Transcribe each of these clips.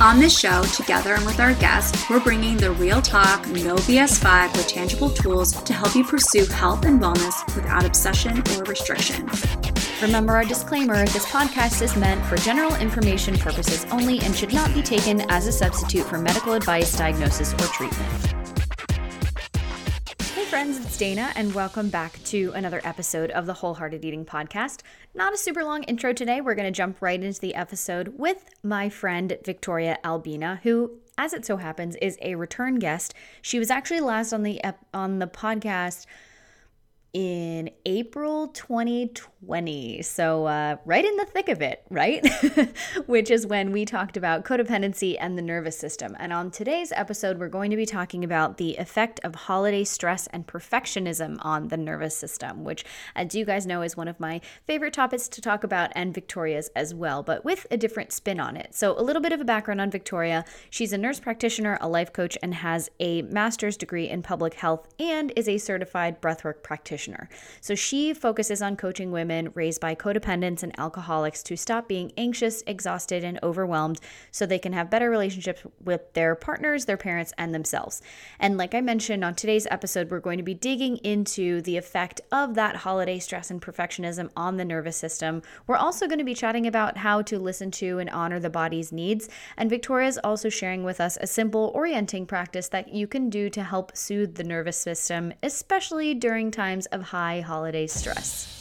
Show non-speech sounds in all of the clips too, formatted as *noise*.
On this show, together and with our guests, we're bringing the real talk, no BS vibe with tangible tools to help you pursue health and wellness without obsession or restriction. Remember our disclaimer this podcast is meant for general information purposes only and should not be taken as a substitute for medical advice, diagnosis, or treatment friends, it's Dana, and welcome back to another episode of the Wholehearted Eating Podcast. Not a super long intro today. We're going to jump right into the episode with my friend Victoria Albina, who, as it so happens, is a return guest. She was actually last on the on the podcast in April 2020. So, uh, right in the thick of it, right? *laughs* Which is when we talked about codependency and the nervous system. And on today's episode, we're going to be talking about the effect of holiday stress and perfectionism on the nervous system, which, as you guys know, is one of my favorite topics to talk about and Victoria's as well, but with a different spin on it. So, a little bit of a background on Victoria. She's a nurse practitioner, a life coach, and has a master's degree in public health and is a certified breathwork practitioner. So she focuses on coaching women raised by codependents and alcoholics to stop being anxious, exhausted, and overwhelmed so they can have better relationships with their partners, their parents, and themselves. And like I mentioned on today's episode, we're going to be digging into the effect of that holiday stress and perfectionism on the nervous system. We're also going to be chatting about how to listen to and honor the body's needs. And Victoria is also sharing with us a simple orienting practice that you can do to help soothe the nervous system, especially during times of high holiday stress.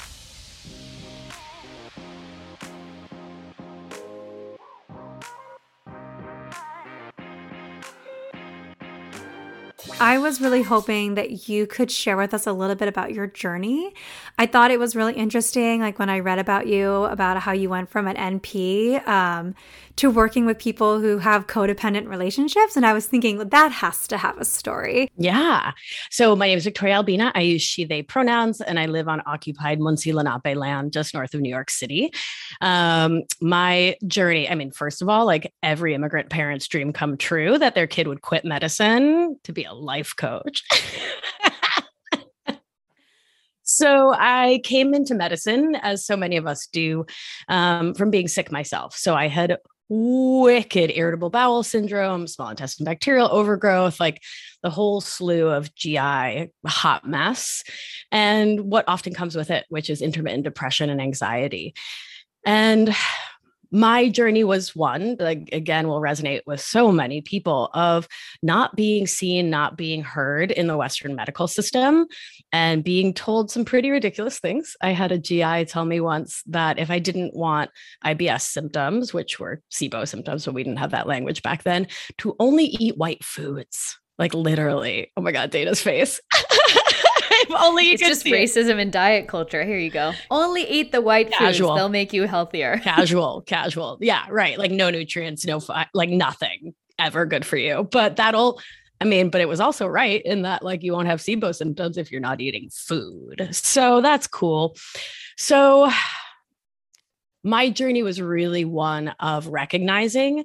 I was really hoping that you could share with us a little bit about your journey. I thought it was really interesting, like when I read about you, about how you went from an NP um, to working with people who have codependent relationships. And I was thinking, that has to have a story. Yeah. So my name is Victoria Albina. I use she, they pronouns, and I live on occupied Munsee Lenape land just north of New York City. Um, my journey, I mean, first of all, like every immigrant parent's dream come true that their kid would quit medicine to be a life coach. *laughs* So I came into medicine, as so many of us do, um, from being sick myself. So I had wicked irritable bowel syndrome, small intestine bacterial overgrowth, like the whole slew of GI hot mess, and what often comes with it, which is intermittent depression and anxiety. And my journey was one like again will resonate with so many people of not being seen not being heard in the western medical system and being told some pretty ridiculous things. I had a gi tell me once that if i didn't want ibs symptoms which were sibo symptoms but we didn't have that language back then to only eat white foods. Like literally. Oh my god dana's face *laughs* if *laughs* only you it's just racism it. and diet culture. Here you go. Only eat the white casual. foods; they'll make you healthier. *laughs* casual, casual. Yeah, right. Like no nutrients, no fi- like nothing ever good for you. But that'll. I mean, but it was also right in that like you won't have SIBO symptoms if you're not eating food. So that's cool. So my journey was really one of recognizing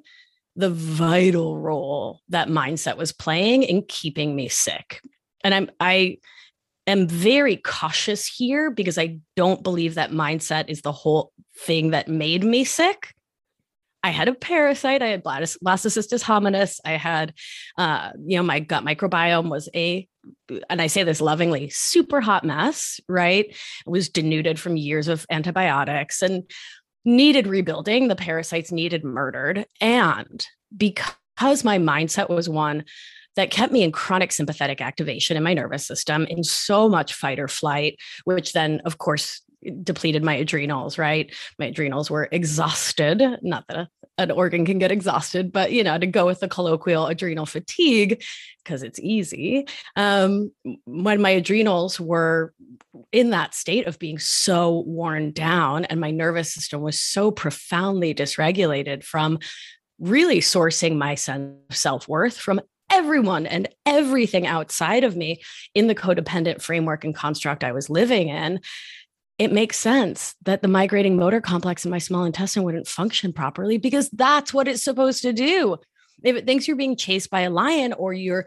the vital role that mindset was playing in keeping me sick. And I'm I am very cautious here because I don't believe that mindset is the whole thing that made me sick. I had a parasite. I had blastocystis hominis. I had, uh, you know, my gut microbiome was a, and I say this lovingly, super hot mess, right? It was denuded from years of antibiotics and needed rebuilding. The parasites needed murdered. And because my mindset was one that kept me in chronic sympathetic activation in my nervous system in so much fight or flight, which then, of course, depleted my adrenals, right? My adrenals were exhausted. Not that a, an organ can get exhausted, but you know, to go with the colloquial adrenal fatigue, because it's easy. Um, when my adrenals were in that state of being so worn down and my nervous system was so profoundly dysregulated from really sourcing my sense of self-worth from everyone and everything outside of me in the codependent framework and construct I was living in, it makes sense that the migrating motor complex in my small intestine wouldn't function properly because that's what it's supposed to do. If it thinks you're being chased by a lion or you're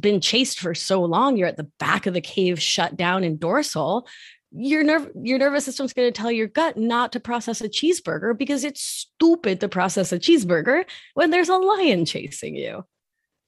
been chased for so long, you're at the back of the cave, shut down in dorsal, your nerve your nervous system's going to tell your gut not to process a cheeseburger because it's stupid to process a cheeseburger when there's a lion chasing you.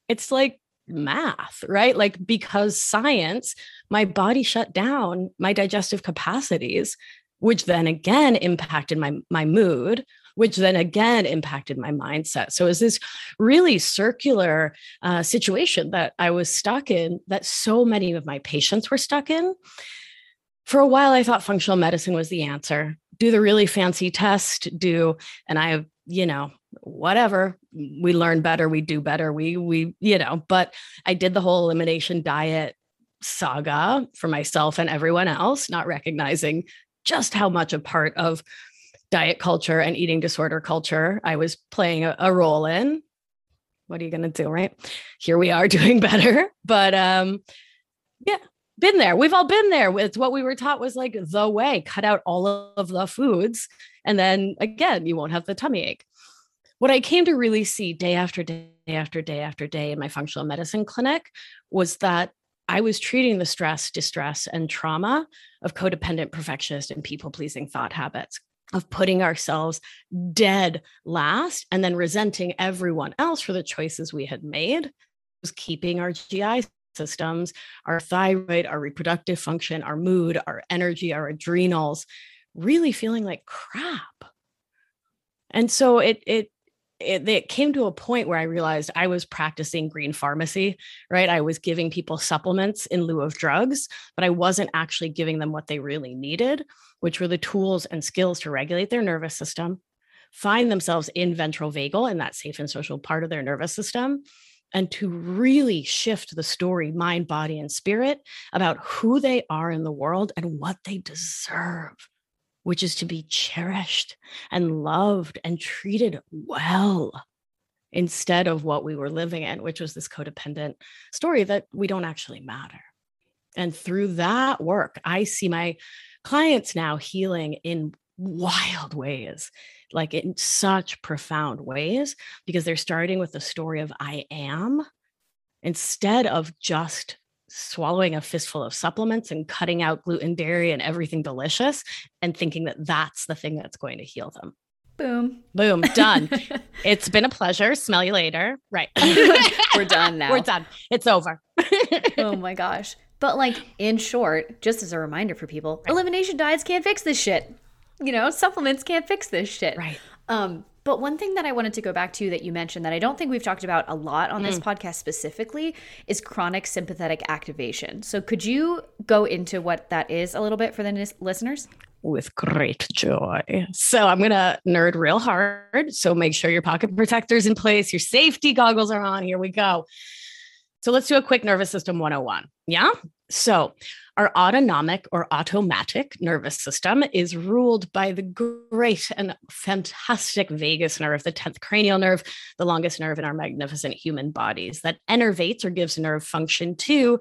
It's like math, right? Like because science, my body shut down my digestive capacities, which then again impacted my my mood, which then again impacted my mindset. So it's this really circular uh, situation that I was stuck in that so many of my patients were stuck in. For a while, I thought functional medicine was the answer. Do the really fancy test, do, and I, you know, whatever we learn better we do better we we you know but i did the whole elimination diet saga for myself and everyone else not recognizing just how much a part of diet culture and eating disorder culture i was playing a, a role in. What are you going to do right? Here we are *laughs* doing better but um yeah been there. We've all been there. It's what we were taught was like the way cut out all of the foods and then again you won't have the tummy ache what I came to really see day after day after day after day in my functional medicine clinic was that I was treating the stress, distress, and trauma of codependent, perfectionist, and people pleasing thought habits, of putting ourselves dead last and then resenting everyone else for the choices we had made, was keeping our GI systems, our thyroid, our reproductive function, our mood, our energy, our adrenals, really feeling like crap. And so it it it, it, came to a point where I realized I was practicing green pharmacy, right? I was giving people supplements in lieu of drugs, but I wasn't actually giving them what they really needed, which were the tools and skills to regulate their nervous system, find themselves in ventral vagal in that safe and social part of their nervous system, and to really shift the story, mind, body, and spirit about who they are in the world and what they deserve which is to be cherished and loved and treated well instead of what we were living in, which was this codependent story that we don't actually matter. And through that work, I see my clients now healing in wild ways, like in such profound ways, because they're starting with the story of I am instead of just swallowing a fistful of supplements and cutting out gluten, dairy, and everything delicious and thinking that that's the thing that's going to heal them. Boom. Boom. Done. *laughs* it's been a pleasure. Smell you later. Right. *laughs* We're done *laughs* now. We're done. It's over. oh my gosh. But, like, in short, just as a reminder for people, right. elimination diets can't fix this shit. You know, supplements can't fix this shit. Right. Um, but one thing that I wanted to go back to that you mentioned that I don't think we've talked about a lot on mm. this podcast specifically is chronic sympathetic activation. So could you go into what that is a little bit for the listeners? With great joy. So I'm going to nerd real hard. So make sure your pocket protector's in place, your safety goggles are on. Here we go. So let's do a quick nervous system 101. Yeah. So our autonomic or automatic nervous system is ruled by the great and fantastic vagus nerve, the 10th cranial nerve, the longest nerve in our magnificent human bodies, that innervates or gives nerve function to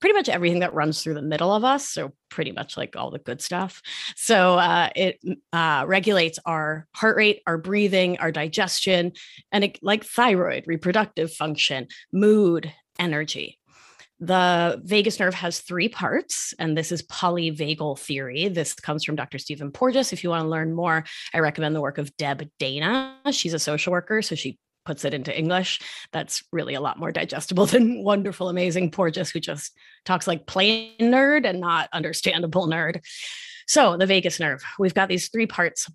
pretty much everything that runs through the middle of us. So, pretty much like all the good stuff. So, uh, it uh, regulates our heart rate, our breathing, our digestion, and it, like thyroid, reproductive function, mood, energy. The vagus nerve has three parts, and this is polyvagal theory. This comes from Dr. Stephen Porges. If you want to learn more, I recommend the work of Deb Dana. She's a social worker, so she puts it into English. That's really a lot more digestible *laughs* than wonderful, amazing Porges, who just talks like plain nerd and not understandable nerd. So, the vagus nerve, we've got these three parts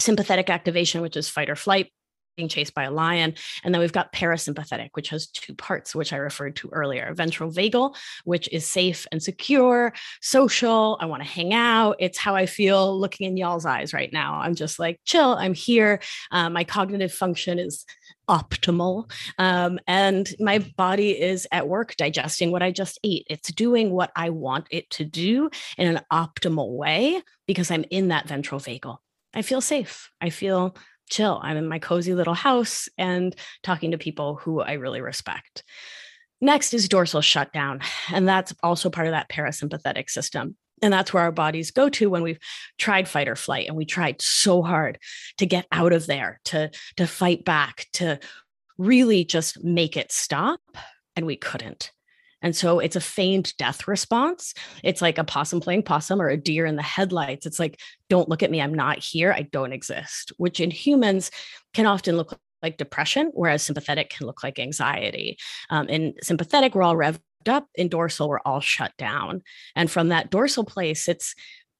sympathetic activation, which is fight or flight, being chased by a lion. And then we've got parasympathetic, which has two parts, which I referred to earlier ventral vagal, which is safe and secure, social. I want to hang out. It's how I feel looking in y'all's eyes right now. I'm just like, chill, I'm here. Uh, my cognitive function is optimal. Um, and my body is at work digesting what I just ate. It's doing what I want it to do in an optimal way because I'm in that ventral vagal. I feel safe. I feel chill. I'm in my cozy little house and talking to people who I really respect. Next is dorsal shutdown, and that's also part of that parasympathetic system. And that's where our bodies go to when we've tried fight or flight and we tried so hard to get out of there, to, to fight back, to really just make it stop. And we couldn't. And so it's a feigned death response. It's like a possum playing possum or a deer in the headlights. It's like, don't look at me. I'm not here. I don't exist, which in humans can often look like depression, whereas sympathetic can look like anxiety. Um, in sympathetic, we're all revved up. In dorsal, we're all shut down. And from that dorsal place, it's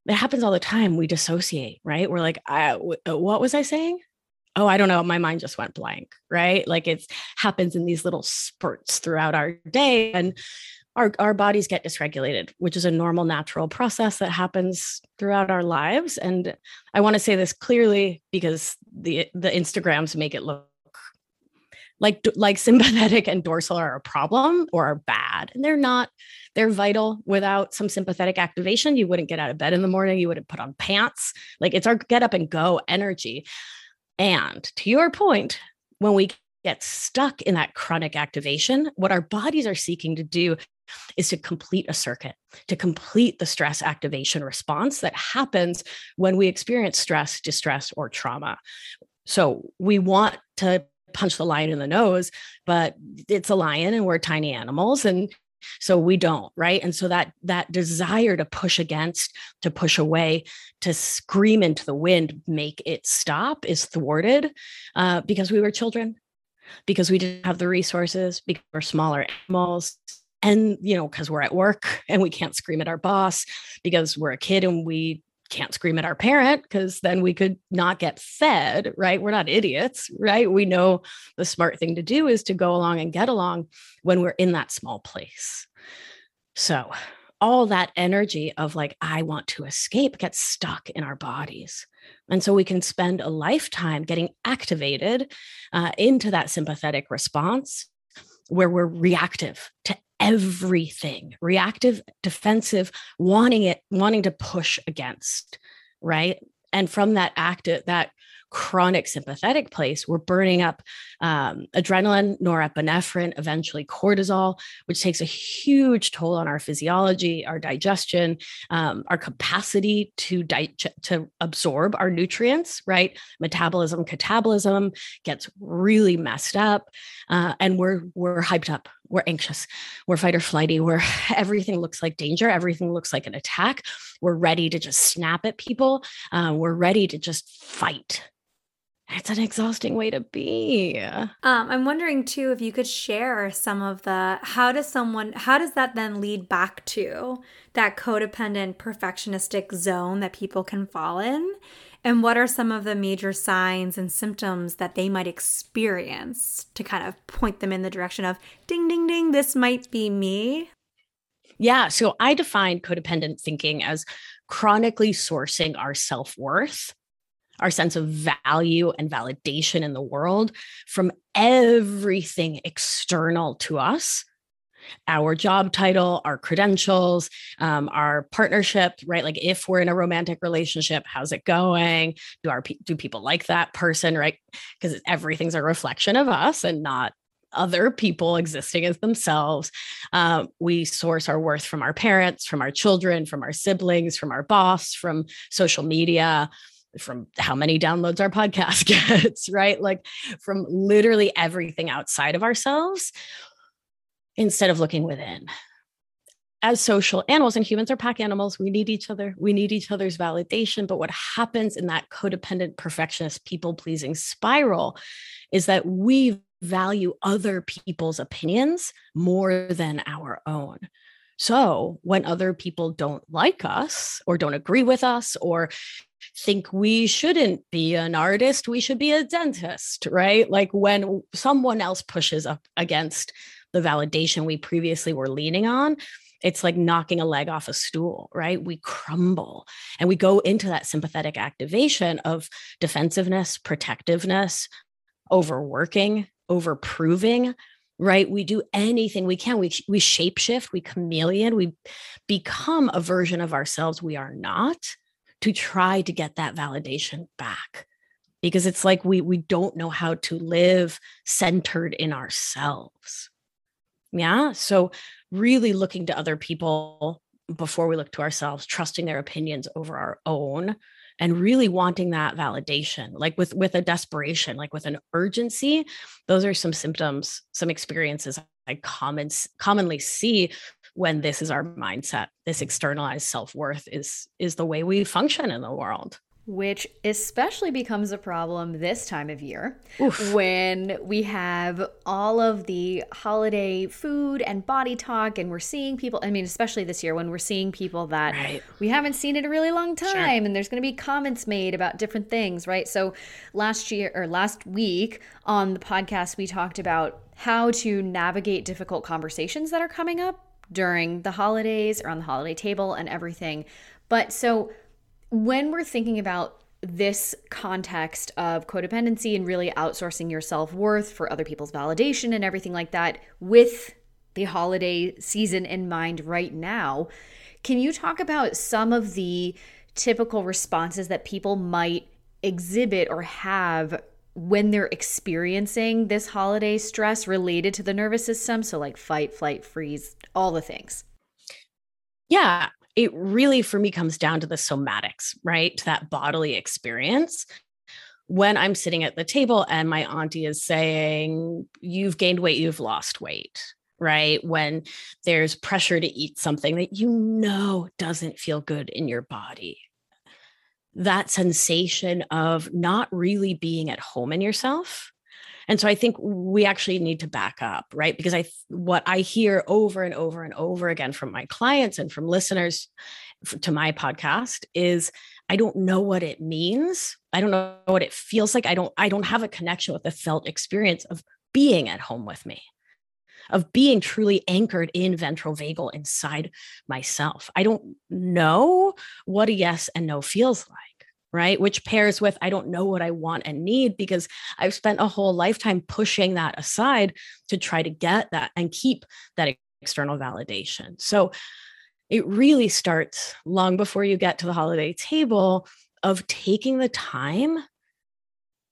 it happens all the time. We dissociate, right? We're like, I, uh, what was I saying? Oh i don't know my mind just went blank right? Like it happens in these little spurts throughout our day and our, our bodies get dysregulated which is a normal natural process that happens throughout our lives and i want to say this clearly because the the instagrams make it look like like *laughs* sympathetic and dorsal are a problem or are bad and they're not they're vital. Without some sympathetic activation you wouldn't get out of bed in the morning you wouldn't put on pants. Like it's our get up and go energy and to your point, when we get stuck in that chronic activation, what our bodies are seeking to do is to complete a circuit, to complete the stress activation response that happens when we experience stress, distress, or trauma. So we want to punch the lion in the nose, but it's a lion and we're tiny animals. And so we don't right? And so that that desire to push against to push away to scream into the wind make it stop is thwarted uh, because we were children because we didn't have the resources because we're smaller animals and you know because we're at work and we can't scream at our boss because we're a kid and we can't scream at our parent because then we could not get fed, right? We're not idiots, right? We know the smart thing to do is to go along and get along when we're in that small place. So, all that energy of like, I want to escape gets stuck in our bodies. And so we can spend a lifetime getting activated uh, into that sympathetic response where we're reactive to everything reactive defensive wanting it wanting to push against right and from that active that chronic sympathetic place, we're burning up um, adrenaline, norepinephrine, eventually cortisol, which takes a huge toll on our physiology, our digestion, um, our capacity to di- to absorb our nutrients. Right, metabolism, catabolism gets really messed up, uh, and we're we're hyped up. We're anxious. We're fight or flighty. we're *laughs* everything looks like danger. Everything looks like an attack. We're ready to just snap at people. Uh, we're ready to just fight it's an exhausting way to be. Um, I'm wondering too if you could share some of the how does someone how does that then lead back to that codependent perfectionistic zone that people can fall in? And what are some of the major signs and symptoms that they might experience to kind of point them in the direction of ding ding ding this might be me? Yeah, so I define codependent thinking as chronically sourcing our self-worth our sense of value and validation in the world from everything external to us our job title, our credentials, um, our partnership, right? Like if we're in a romantic relationship, how's it going? Do our do people like that person, right? Because everything's a reflection of us and not other people existing as themselves. Um, we source our worth from our parents, from our children, from our siblings, from our boss, from social media from how many downloads our *laughs* podcast gets, right? Like from literally everything outside of ourselves instead of looking within. As social animals and humans are pack animals, we need each other. We need each other's validation. But what happens in that codependent, perfectionist, people pleasing spiral is that we value other people's opinions more than our own. So when other people don't like us or don't agree with us or think we shouldn't be an artist, we should be a dentist, right? Like when someone else pushes up against the validation we previously were leaning on, it's like knocking a leg off a stool, right? We crumble and we go into that sympathetic activation of defensiveness, protectiveness, overworking, overproving, right? We do anything we can. We, we shapeshift, we chameleon, we become a version of ourselves we are not to try to get that validation back because it's like we we don't know how to live centered in ourselves yeah so really looking to other people before we look to ourselves, trusting their opinions over our own and really wanting that validation like with with a desperation like with an urgency. Those are some symptoms some experiences i common, commonly see when this is our mindset this externalized self-worth is is the way we function in the world which especially becomes a problem this time of year Oof. when we have all of the holiday food and body talk and we're seeing people i mean especially this year when we're seeing people that right. we haven't seen in a really long time sure. and there's going to be comments made about different things right so last year or last week on the podcast we talked about how to navigate difficult conversations that are coming up during the holidays or on the holiday table and everything but so when we're thinking about this context of codependency and really outsourcing your self worth for other people's validation and everything like that, with the holiday season in mind right now, can you talk about some of the typical responses that people might exhibit or have when they're experiencing this holiday stress related to the nervous system? So, like fight, flight, freeze, all the things. Yeah it really for me comes down to the somatics, right? To that bodily experience. When I'm sitting at the table and my auntie is saying, You've gained weight, you've lost weight, right? When there's pressure to eat something that you know doesn't feel good in your body. That sensation of not really being at home in yourself and so I think we actually need to back up, right? Because I what I hear over and over and over again from my clients and from listeners to my podcast is I don't know what it means. I don't know what it feels like. I don't I don't have a connection with the felt experience of being at home with me of being truly anchored in ventral vagal inside myself. I don't know what a yes and no feels like right? Which pairs with I don't know what I want and need because I've spent a whole lifetime pushing that aside to try to get that and keep that external validation. So it really starts long before you get to the holiday table of taking the time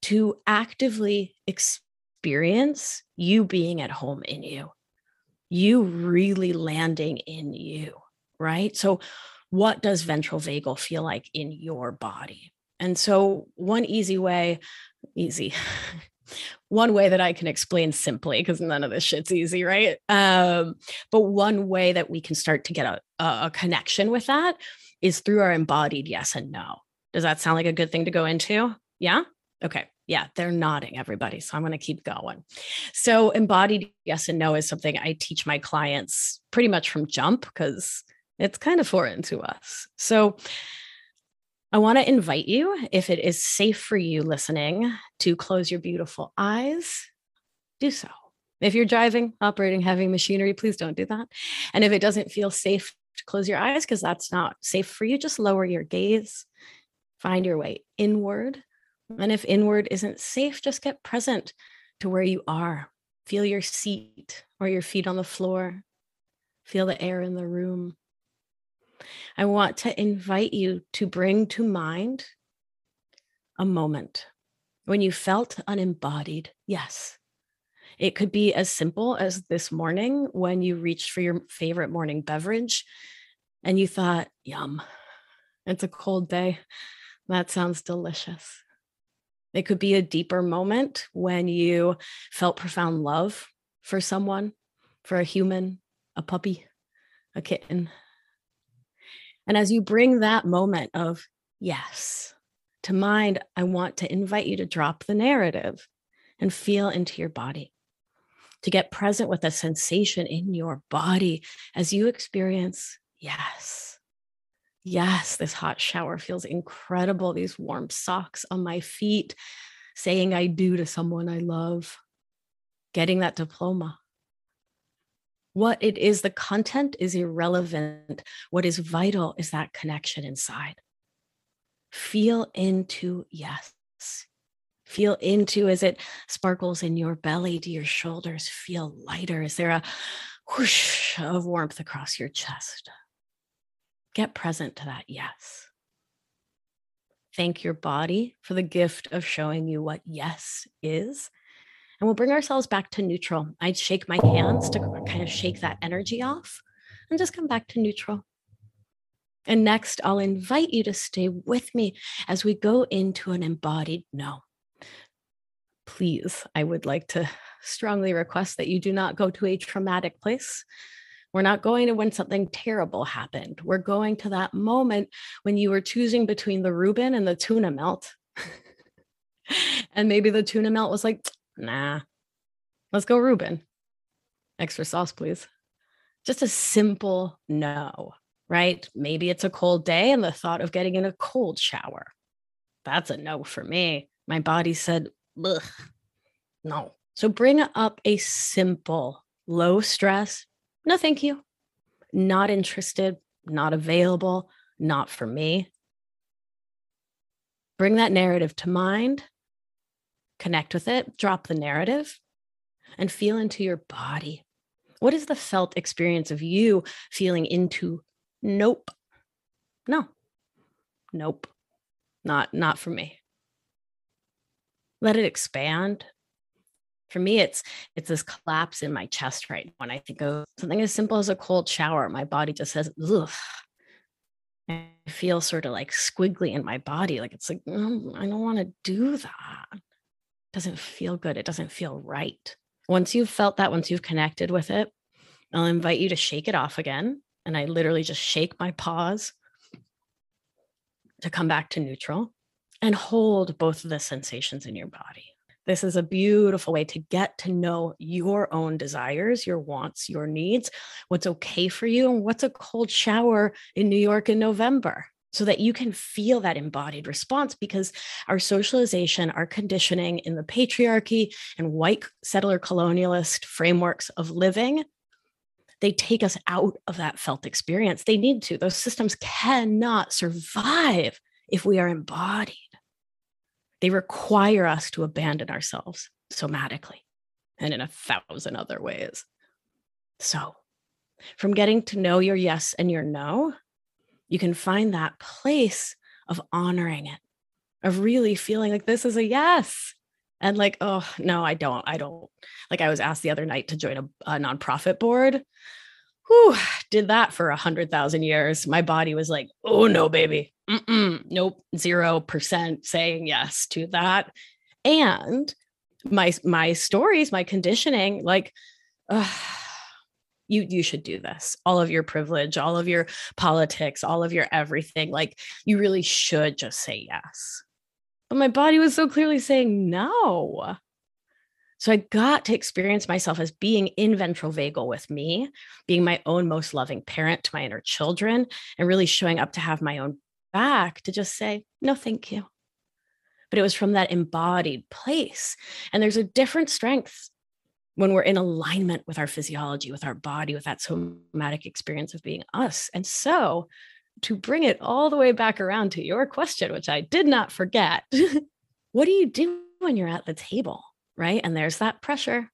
to actively experience you being at home in you, you really landing in you, right? So, what does ventral vagal feel like in your body? And so, one easy way, easy, *laughs* one way that I can explain simply, because none of this shit's easy, right? Um, but one way that we can start to get a, a connection with that is through our embodied yes and no. Does that sound like a good thing to go into? Yeah. Okay. Yeah, they're nodding, everybody. So I'm going to keep going. So, embodied yes and no is something I teach my clients pretty much from jump because it's kind of foreign to us. So, I want to invite you, if it is safe for you listening, to close your beautiful eyes. Do so. If you're driving, operating heavy machinery, please don't do that. And if it doesn't feel safe to close your eyes, because that's not safe for you, just lower your gaze, find your way inward. And if inward isn't safe, just get present to where you are. Feel your seat or your feet on the floor. Feel the air in the room. I want to invite you to bring to mind a moment when you felt unembodied. Yes. It could be as simple as this morning when you reached for your favorite morning beverage and you thought, yum, it's a cold day. That sounds delicious. It could be a deeper moment when you felt profound love for someone, for a human, a puppy, a kitten, and as you bring that moment of yes to mind, I want to invite you to drop the narrative and feel into your body, to get present with a sensation in your body as you experience yes. Yes, this hot shower feels incredible. These warm socks on my feet, saying I do to someone I love, getting that diploma, what it is, the content is irrelevant. What is vital is that connection inside. Feel into yes. Feel into as it sparkles in your belly. Do your shoulders feel lighter? Is there a whoosh of warmth across your chest? Get present to that yes. Thank your body for the gift of showing you what yes is and we'll bring ourselves back to neutral. I'd shake my hands to kind of shake that energy off and just come back to neutral. And next, I'll invite you to stay with me as we go into an embodied no. Please, I would like to strongly request that you do not go to a traumatic place. We're not going to when something terrible happened. We're going to that moment when you were choosing between the Reuben and the tuna melt. *laughs* and maybe the tuna melt was like, nah, let's go Reuben. Extra sauce, please. Just a simple no right? Maybe it's a cold day and the thought of getting in a cold shower. That's a no for me. My body said, Ugh, no. So bring up a simple, low stress, no, thank you. Not interested, not available, not for me. Bring that narrative to mind, connect with it, drop the narrative, and feel into your body. What is the felt experience of you feeling into Nope. No. Nope. Not not for me. Let it expand. For me, it's it's this collapse in my chest right when I think of something as simple as a cold shower. My body just says, ugh. I feel sort of like squiggly in my body. Like it's like, mm, I don't want to do that. Doesn't feel good. It doesn't feel right. Once you've felt that, once you've connected with it, I'll invite you to shake it off again and I literally just shake my paws to come back to neutral and hold both of the sensations in your body. This is a beautiful way to get to know your own desires, your wants, your needs, what's okay for you, and what's a cold shower in New York in November so that you can feel that embodied response because our socialization, our conditioning in the patriarchy and white settler colonialist frameworks of living they take us out of that felt experience. They need to. Those systems cannot survive if we are embodied. They require us to abandon ourselves somatically and in a thousand other ways. So, from getting to know your yes and your no, you can find that place of honoring it, of really feeling like this is a yes. And like, oh, no, I don't. I don't. Like, I was asked the other night to join a, a nonprofit board whew, did that for a hundred thousand years. My body was like, oh no, baby. Mm-mm, nope, zero percent saying yes to that. And my my stories, my conditioning, like, you you should do this. All of your privilege, all of your politics, all of your everything. Like, you really should just say yes. But my body was so clearly saying no. So I got to experience myself as being in ventral vagal with me, being my own most loving parent to my inner children, and really showing up to have my own back to just say, no, thank you. But it was from that embodied place. And there's a different strength when we're in alignment with our physiology, with our body, with that somatic experience of being us. And so, to bring it all the way back around to your question, which I did not forget, *laughs* what do you do when you're at the table? right? And there's that pressure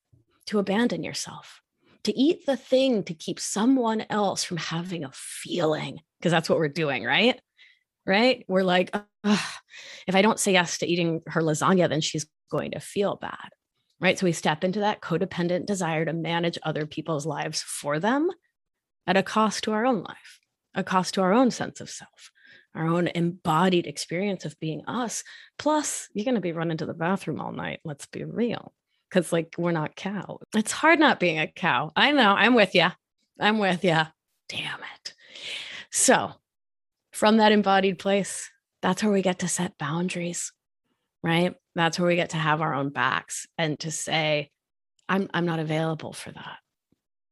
to abandon yourself, to eat the thing to keep someone else from having a feeling, because that's what we're doing, right? Right? We're like, if I don't say yes to eating her lasagna, then she's going to feel bad. Right. So we step into that codependent desire to manage other people's lives for them at a cost to our own life, a cost to our own sense of self our own embodied experience of being us. Plus, you're going to be running to the bathroom all night. Let's be real. Because, like, we're not cow. It's hard not being a cow. I know. I'm with you. I'm with you. Damn it. So, from that embodied place, that's where we get to set boundaries, right? That's where we get to have our own backs and to say, I'm, I'm not available for that,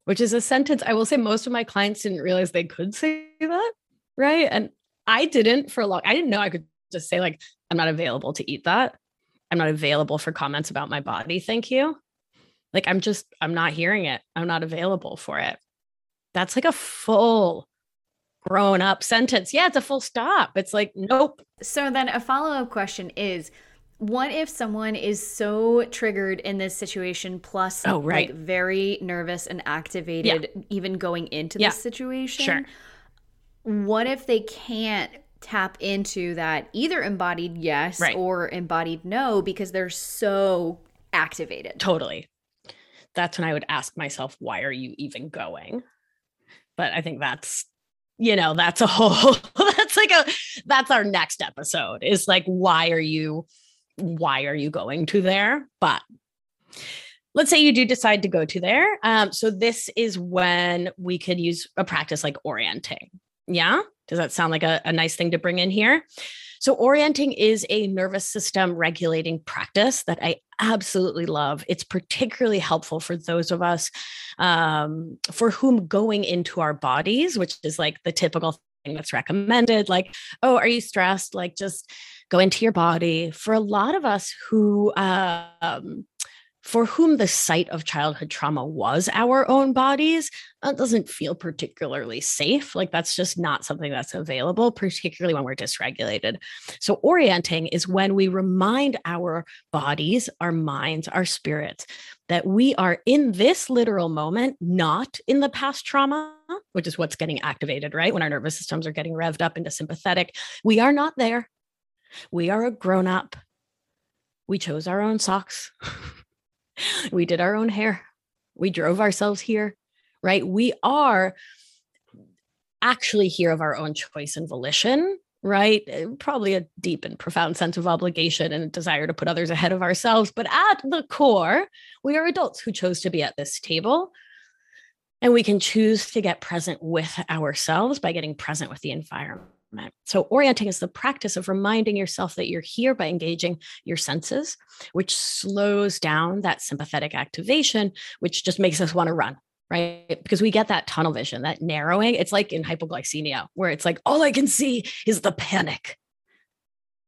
which is a sentence I will say most of my clients didn't realize they could say that. Right. And I didn't for a long I didn't know I could just say like I'm not available to eat that. I'm not available for comments about my body. Thank you. Like I'm just I'm not hearing it. I'm not available for it. That's like a full grown up sentence. Yeah, it's a full stop. It's like nope. So then a follow-up question is what if someone is so triggered in this situation plus oh, right. like very nervous and activated yeah. even going into yeah. this situation? Sure what if they can't tap into that either embodied yes right. or embodied no because they're so activated? Totally. That's when I would ask myself, why are you even going? But I think that's you know, that's a whole *laughs* that's like a that's our next episode is like why are you why are you going to there? But let's say you do decide to go to there. Um, so this is when we could use a practice like orienting. Yeah. Does that sound like a, a nice thing to bring in here? So, orienting is a nervous system regulating practice that I absolutely love. It's particularly helpful for those of us um, for whom going into our bodies, which is like the typical thing that's recommended, like, oh, are you stressed? Like, just go into your body. For a lot of us who, um, for whom the site of childhood trauma was our own bodies, that doesn't feel particularly safe. Like that's just not something that's available, particularly when we're dysregulated. So, orienting is when we remind our bodies, our minds, our spirits that we are in this literal moment, not in the past trauma, which is what's getting activated, right? When our nervous systems are getting revved up into sympathetic. We are not there. We are a grown up. We chose our own socks. *laughs* we did our own hair. We drove ourselves here, right? We are actually here of our own choice and volition, right? Eh, probably a deep and profound sense of obligation and desire to put others ahead of ourselves. But at the core, we are adults who chose to be at this table. And we can choose to get present with ourselves by getting present with the environment. So, orienting is the practice of reminding yourself that you're here by engaging your senses, which slows down that sympathetic activation, which just makes us want to run, right? Because we get that tunnel vision, that narrowing. It's like in hypoglycemia, where it's like, all I can see is the panic.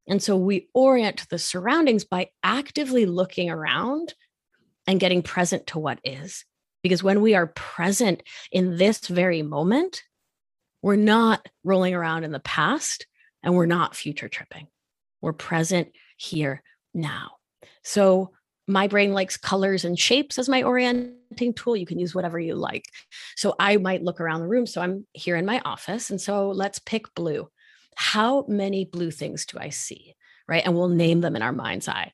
And so we orient the surroundings by actively looking around and getting present to what is. Because when we are present in this very moment, we're not rolling around in the past and we're not future tripping. We're present here now. So my brain likes colors and shapes as my orienting tool. You can use whatever you like. So I might look around the room. So I'm here in my office. And so let's pick blue. How many blue things do I see? Right. And we'll name them in our mind's eye.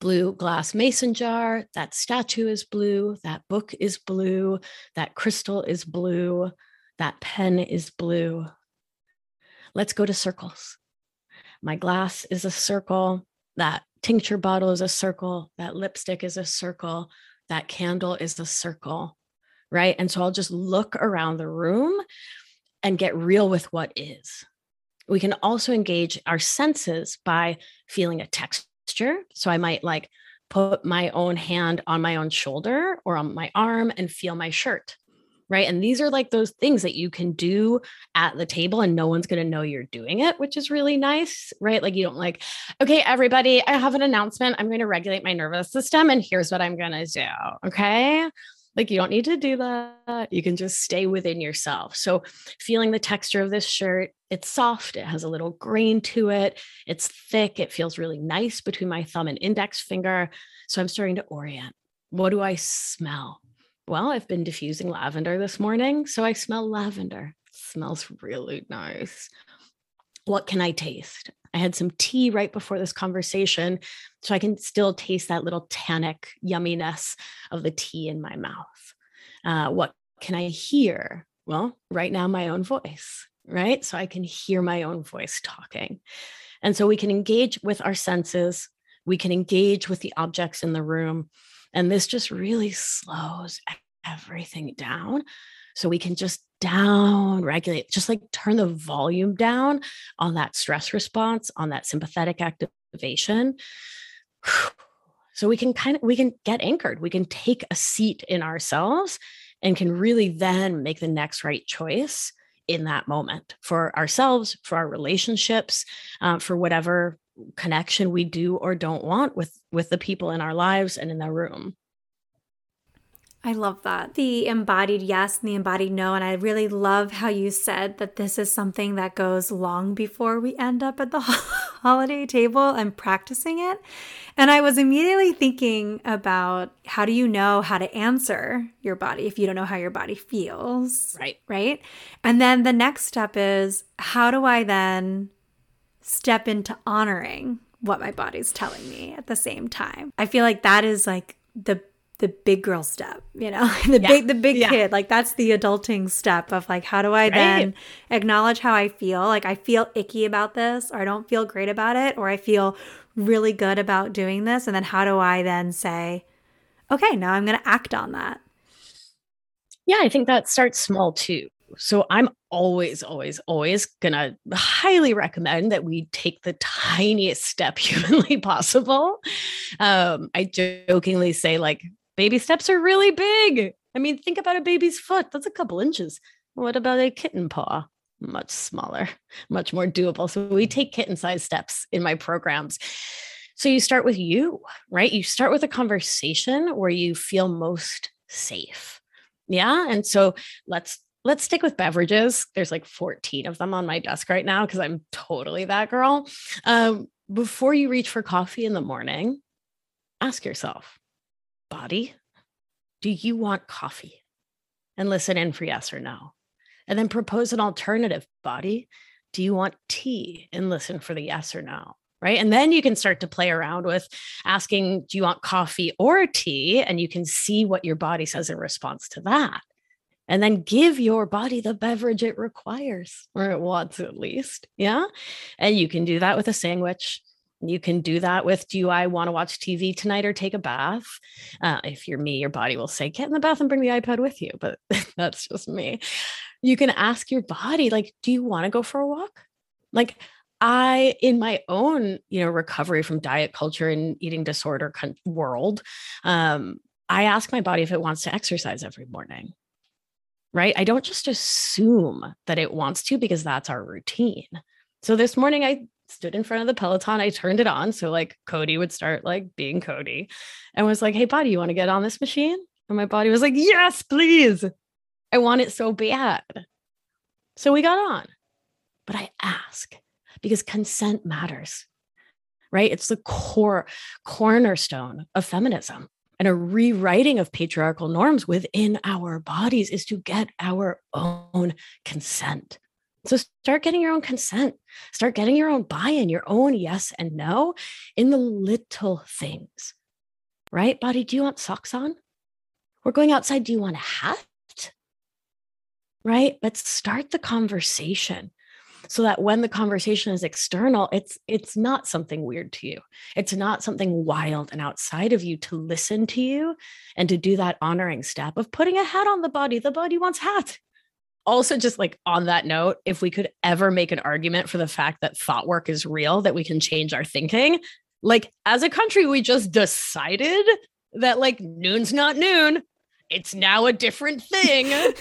Blue glass mason jar. That statue is blue. That book is blue. That crystal is blue. That pen is blue. Let's go to circles. My glass is a circle. That tincture bottle is a circle. That lipstick is a circle. That candle is a circle. Right. And so I'll just look around the room and get real with what is. We can also engage our senses by feeling a texture. So I might like put my own hand on my own shoulder or on my arm and feel my shirt right? And these are like those things that you can do at the table and no one's going to know you're doing it, which is really nice, right? Like you don't like, okay, everybody, I have an announcement. I'm going to regulate my nervous system and here's what I'm going to do. Okay. Like you don't need to do that. You can just stay within yourself. So, feeling the texture of this shirt, it's soft, it has a little grain to it, it's thick, it feels really nice between my thumb and index finger. So, I'm starting to orient. What do I smell? Well, I've been diffusing lavender this morning, so I smell lavender. It smells really nice. What can I taste? I had some tea right before this conversation, so I can still taste that little tannic yumminess of the tea in my mouth. Uh, what can I hear? Well, right now, my own voice, right? So I can hear my own voice talking. And so we can engage with our senses, we can engage with the objects in the room, and this just really slows everything down. So we can just down regulate, just like turn the volume down on that stress response, on that sympathetic activation. *sighs* So we can kind of we can get anchored. We can take a seat in ourselves and can really then make the next right choice in that moment for ourselves, for our relationships, uh, for whatever connection we do or don't want with with the people in our lives and in the room I love that. The embodied yes and the embodied no. And I really love how you said that this is something that goes long before we end up at the *laughs* holiday table and practicing it. And I was immediately thinking about how do you know how to answer your body if you don't know how your body feels? Right. Right. And then the next step is how do I then step into honoring what my body's telling me at the same time. I feel like that is like the the big girl step, you know, *laughs* the yeah. big the big yeah. kid. Like that's the adulting step of like how do I right. then acknowledge how I feel? Like I feel icky about this or I don't feel great about it or I feel really good about doing this and then how do I then say okay, now I'm going to act on that. Yeah, I think that starts small too. So I'm always, always, always gonna highly recommend that we take the tiniest step *laughs* humanly possible. Um, I jokingly say, like, baby steps are really big. I mean, think about a baby's foot, that's a couple inches. What about a kitten paw? Much smaller, *laughs* much more doable. So we take kitten sized steps in my programs. So you start with you, right? You start with a conversation where you feel most safe. Yeah. And so let's let's stick with beverages. There's like 14 of them on my desk right now because I'm totally that girl. Um, before you reach for coffee in the morning, ask yourself, body, do you want coffee? And listen in for yes or no. And then propose an alternative body. Do you want tea? And listen for the yes or no. Right. And then you can start to play around with asking, do you want coffee or tea? And you can see what your body says in response to that. And then give your body the beverage it requires, or it wants at least. Yeah. And you can do that with a sandwich. You can do that with do I want to watch TV tonight or take a bath? Uh, if you're me, your body will say, get in the bath and bring the iPad with you. But *laughs* that's just me. You can ask your body, like, do you want to go for a walk? Like, I, in my own, you know, recovery from diet culture and eating disorder world, um, I ask my body if it wants to exercise every morning. Right. I don't just assume that it wants to because that's our routine. So this morning I stood in front of the Peloton. I turned it on. So like Cody would start like being Cody and was like, Hey, body, you want to get on this machine? And my body was like, Yes, please. I want it so bad. So we got on. But I ask because consent matters, right? It's the core cornerstone of feminism. And a rewriting of patriarchal norms within our bodies is to get our own consent. So start getting your own consent, start getting your own buy in, your own yes and no in the little things, right? Body, do you want socks on? We're going outside. Do you want a hat? Right? But start the conversation so that when the conversation is external it's it's not something weird to you it's not something wild and outside of you to listen to you and to do that honoring step of putting a hat on the body the body wants hat also just like on that note if we could ever make an argument for the fact that thought work is real that we can change our thinking like as a country we just decided that like noon's not noon it's now a different thing. *laughs*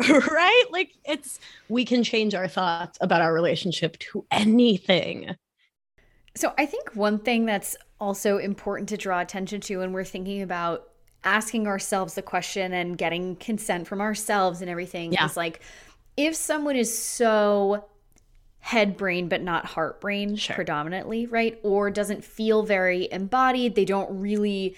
*laughs* right? Like it's we can change our thoughts about our relationship to anything. So I think one thing that's also important to draw attention to when we're thinking about asking ourselves the question and getting consent from ourselves and everything yeah. is like if someone is so head brain but not heart brain sure. predominantly, right? Or doesn't feel very embodied, they don't really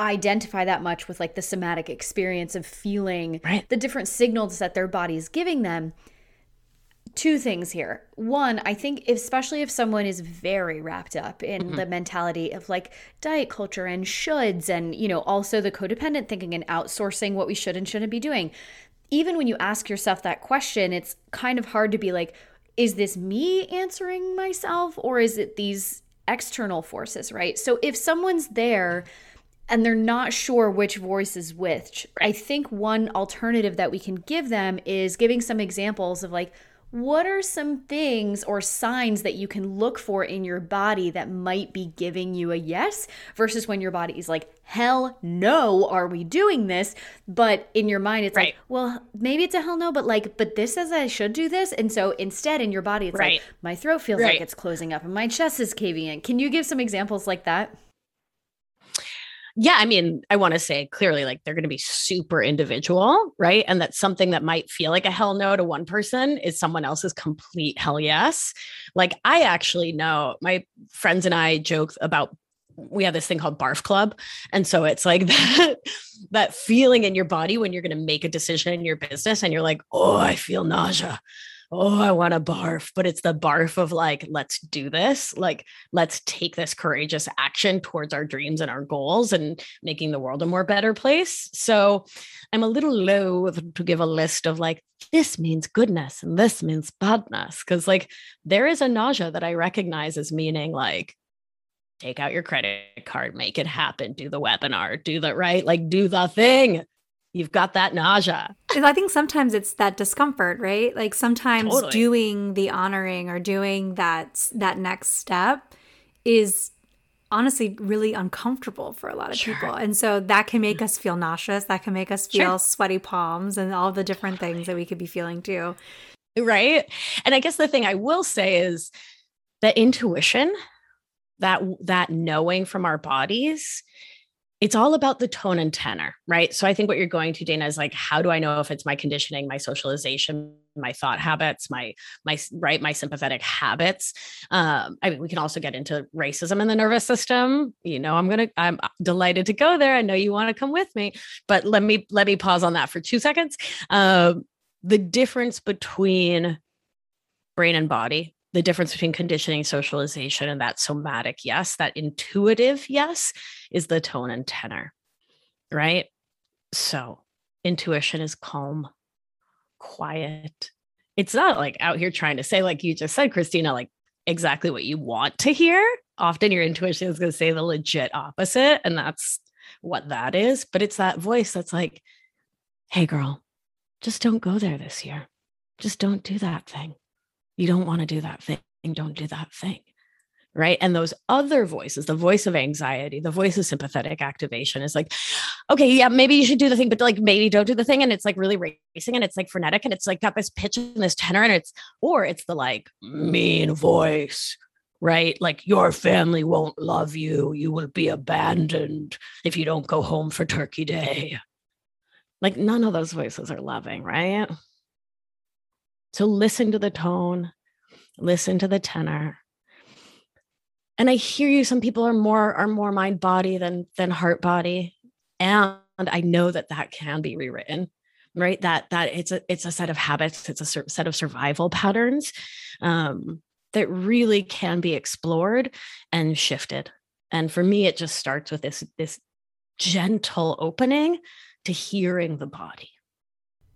identify that much with like the somatic experience of feeling right. the different signals that their body is giving them two things here. One, I think especially if someone is very wrapped up in mm-hmm. the mentality of like diet culture and shoulds and you know also the codependent thinking and outsourcing what we should and shouldn't be doing. Even when you ask yourself that question, it's kind of hard to be like is this me answering myself or is it these external forces, right? So if someone's there and they're not sure which voice is which. I think one alternative that we can give them is giving some examples of like, what are some things or signs that you can look for in your body that might be giving you a yes versus when your body is like, hell no, are we doing this? But in your mind, it's right. like, well, maybe it's a hell no, but like, but this says I should do this. And so instead, in your body, it's right. like, my throat feels right. like it's closing up and my chest is caving in. Can you give some examples like that? Yeah, I mean, I want to say clearly, like they're going to be super individual, right? And that something that might feel like a hell no to one person is someone else's complete hell yes. Like, I actually know my friends and I joke about we have this thing called barf club and so it's like *laughs* that that feeling in your body when you're going to make a decision in your business and you're like oh i feel nausea oh, I want to barf, but it's the barf of like, let's do this. Like, let's take this courageous action towards our dreams and our goals and making the world a more better place. So I'm a little loath to give a list of like, this means goodness and this means badness. Cause like there is a nausea that I recognize as meaning like, take out your credit card, make it happen, do the webinar, do the right, like do the thing you've got that nausea. I think sometimes it's that discomfort, right? Like sometimes totally. doing the honoring or doing that that next step is honestly really uncomfortable for a lot of sure. people. And so that can make mm. us feel nauseous, that can make us feel sure. sweaty palms and all the different totally. things that we could be feeling too. Right? And I guess the thing I will say is that intuition, that that knowing from our bodies it's all about the tone and tenor, right? So I think what you're going to, Dana, is like, how do I know if it's my conditioning, my socialization, my thought habits, my my right, my sympathetic habits? Um, I mean, we can also get into racism in the nervous system. You know, I'm gonna, I'm delighted to go there. I know you want to come with me, but let me let me pause on that for two seconds. Um, the difference between brain and body the difference between conditioning, socialization, and that somatic yes, that intuitive yes, is the tone and tenor, right? So, intuition is calm, quiet. It's not like out here trying to say, like you just said, Christina, like exactly what you want to hear. Often your intuition is going to say the legit opposite. And that's what that is. But it's that voice that's like, hey, girl, just don't go there this year. Just don't do that thing you don't want to do that thing. Don't do that thing. Right. And those other voices, the voice of anxiety, the voice of sympathetic activation is like, okay, yeah, maybe you should do the thing, but like maybe don't do the thing. And it's like really racing and it's like frenetic and it's like got this pitch and this tenor and it's, or it's the like mean voice, right? Like your family won't love you. You will be abandoned if you don't go home for Turkey Day. Like none of those voices are loving, right? So listen to the tone, listen to the tenor. And I hear you some people are more are more mind body than than heart body and I know that that can be rewritten right? That that it's a it's a set of habits it's a set of survival patterns um, that really can be explored and shifted. And for me it just starts with this this gentle opening to hearing the body.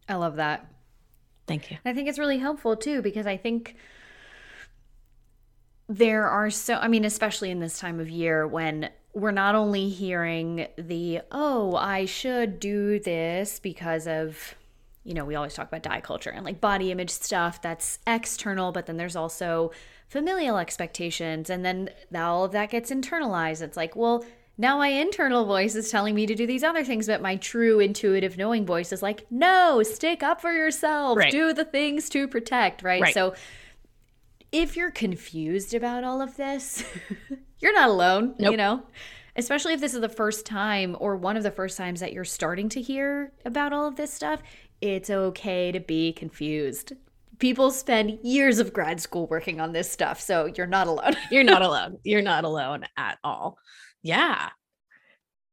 I love that Thank you. I think it's really helpful too because I think there are so I mean especially in this time of year when we're not only hearing the oh I should do this because of you know we always talk about diet culture and like body image stuff that's external but then there's also familial expectations and then all of that gets internalized it's like well now my internal voice is telling me to do these other things, but my true intuitive knowing voice is like, no, stick up for yourself, right. do the things to protect, right? right? So if you're confused about all of this, *laughs* you're not alone, nope. you know? Especially if this is the first time or one of the first times that you're starting to hear about all of this stuff, it's okay to be confused. People spend years of grad school working on this stuff, so you're not alone. you're not *laughs* alone. You're not alone at all yeah.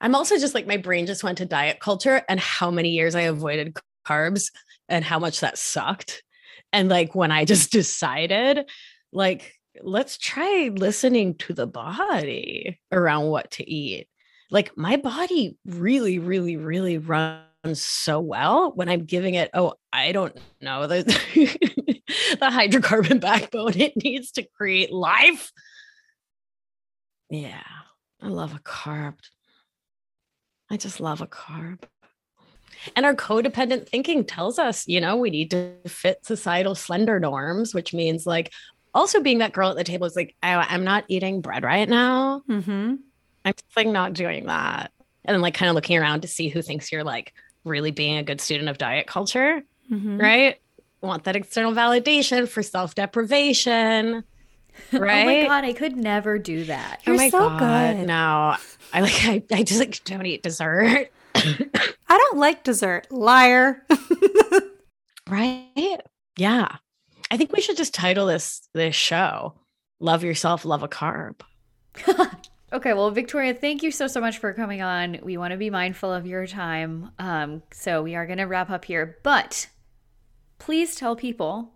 I'm also just like my brain just went to diet culture and how many years I avoided carbs and how much that sucked. And like when I just *laughs* decided, like, let's try listening to the body around what to eat. Like my body really, really, really runs so well when I'm giving it, oh, I don't know, the, *laughs* the hydrocarbon backbone it needs to create life. Yeah. I love a carb. I just love a carb. And our codependent thinking tells us, you know, we need to fit societal slender norms, which means like also being that girl at the table is like, I, am not eating bread right now. Mm-hmm. I'm just like not doing that. And then like kind of looking around to see who thinks you're like really being a good student of diet culture, mm-hmm. right? Want that external validation for self deprivation. Right? *laughs* oh my god, I could never do that. You're oh my so god. good. No. I like I, I just like don't eat dessert. I don't like dessert. Liar. *laughs* right? Yeah. I think we should just title this this show Love Yourself, Love a Carb. *laughs* okay, well, Victoria, thank you so so much for coming on. We want to be mindful of your time. Um, so we are gonna wrap up here, but please tell people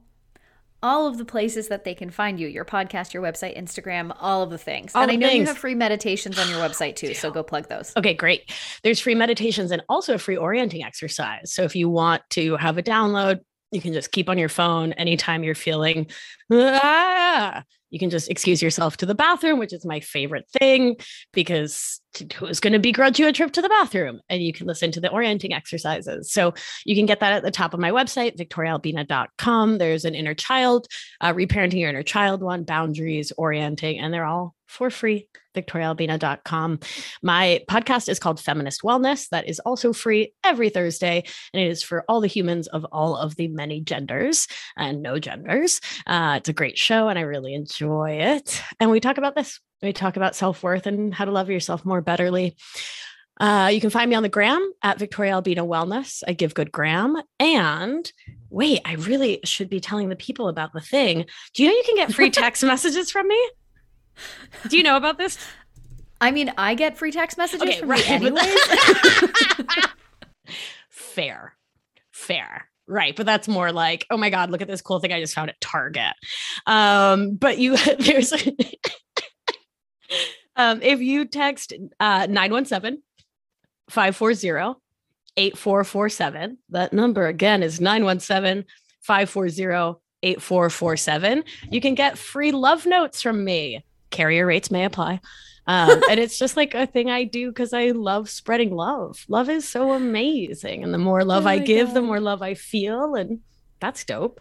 all of the places that they can find you your podcast, your website, Instagram, all of the things. All and I the know you have free meditations on your website too, so go plug those. Okay, great. There's free meditations and also a free orienting exercise. So if you want to have a download, you can just keep on your phone anytime you're feeling ah, you can just excuse yourself to the bathroom, which is my favorite thing because who's going to begrudge you a trip to the bathroom? And you can listen to the orienting exercises. So you can get that at the top of my website, victoriaalbina.com. There's an inner child, uh, reparenting your inner child one, boundaries, orienting, and they're all for free victoriaalbina.com. My podcast is called Feminist Wellness. That is also free every Thursday, and it is for all the humans of all of the many genders and no genders. Uh, it's a great show, and I really enjoy it. And we talk about this. We talk about self worth and how to love yourself more betterly. Uh, you can find me on the gram at Victoria Albina Wellness. I give good gram. And wait, I really should be telling the people about the thing. Do you know you can get free text *laughs* messages from me? Do you know about this? I mean, I get free text messages Okay, from right, you anyways. *laughs* Fair. Fair. Right. But that's more like, oh my God, look at this cool thing I just found at Target. Um, but you *laughs* there's um if you text uh 917 540 8447, that number again is 917 540 8447. You can get free love notes from me. Carrier rates may apply. Um, and it's just like a thing I do because I love spreading love. Love is so amazing. And the more love Oh I give, the more love I feel. And that's dope.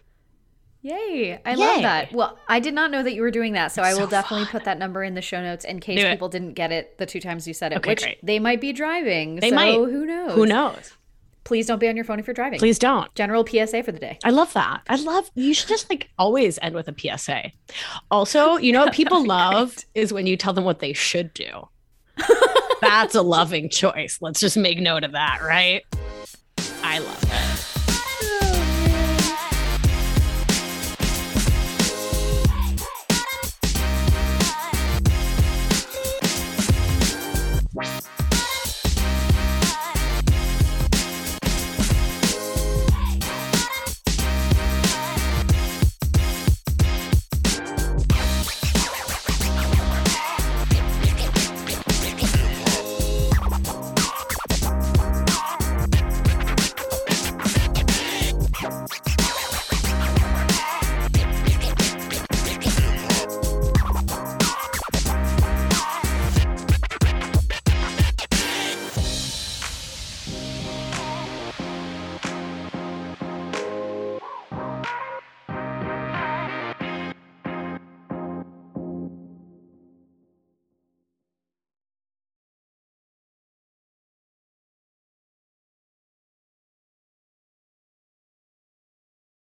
Yay. I love that. Well, I did not know that you were doing that. So I will So definitely fun. put that number in the show notes in case people didn't get it the two times you said it, Okay, which great. they might be driving. They so might. who knows? Who knows? Please don't be on your phone if you're driving. Please don't. General PSA for the day. I love that. I love you should just like always end with a PSA. Also, you know what *laughs* people oh love is when you tell them what they should do. That's a loving choice. Let's just make note of that, right? I love it.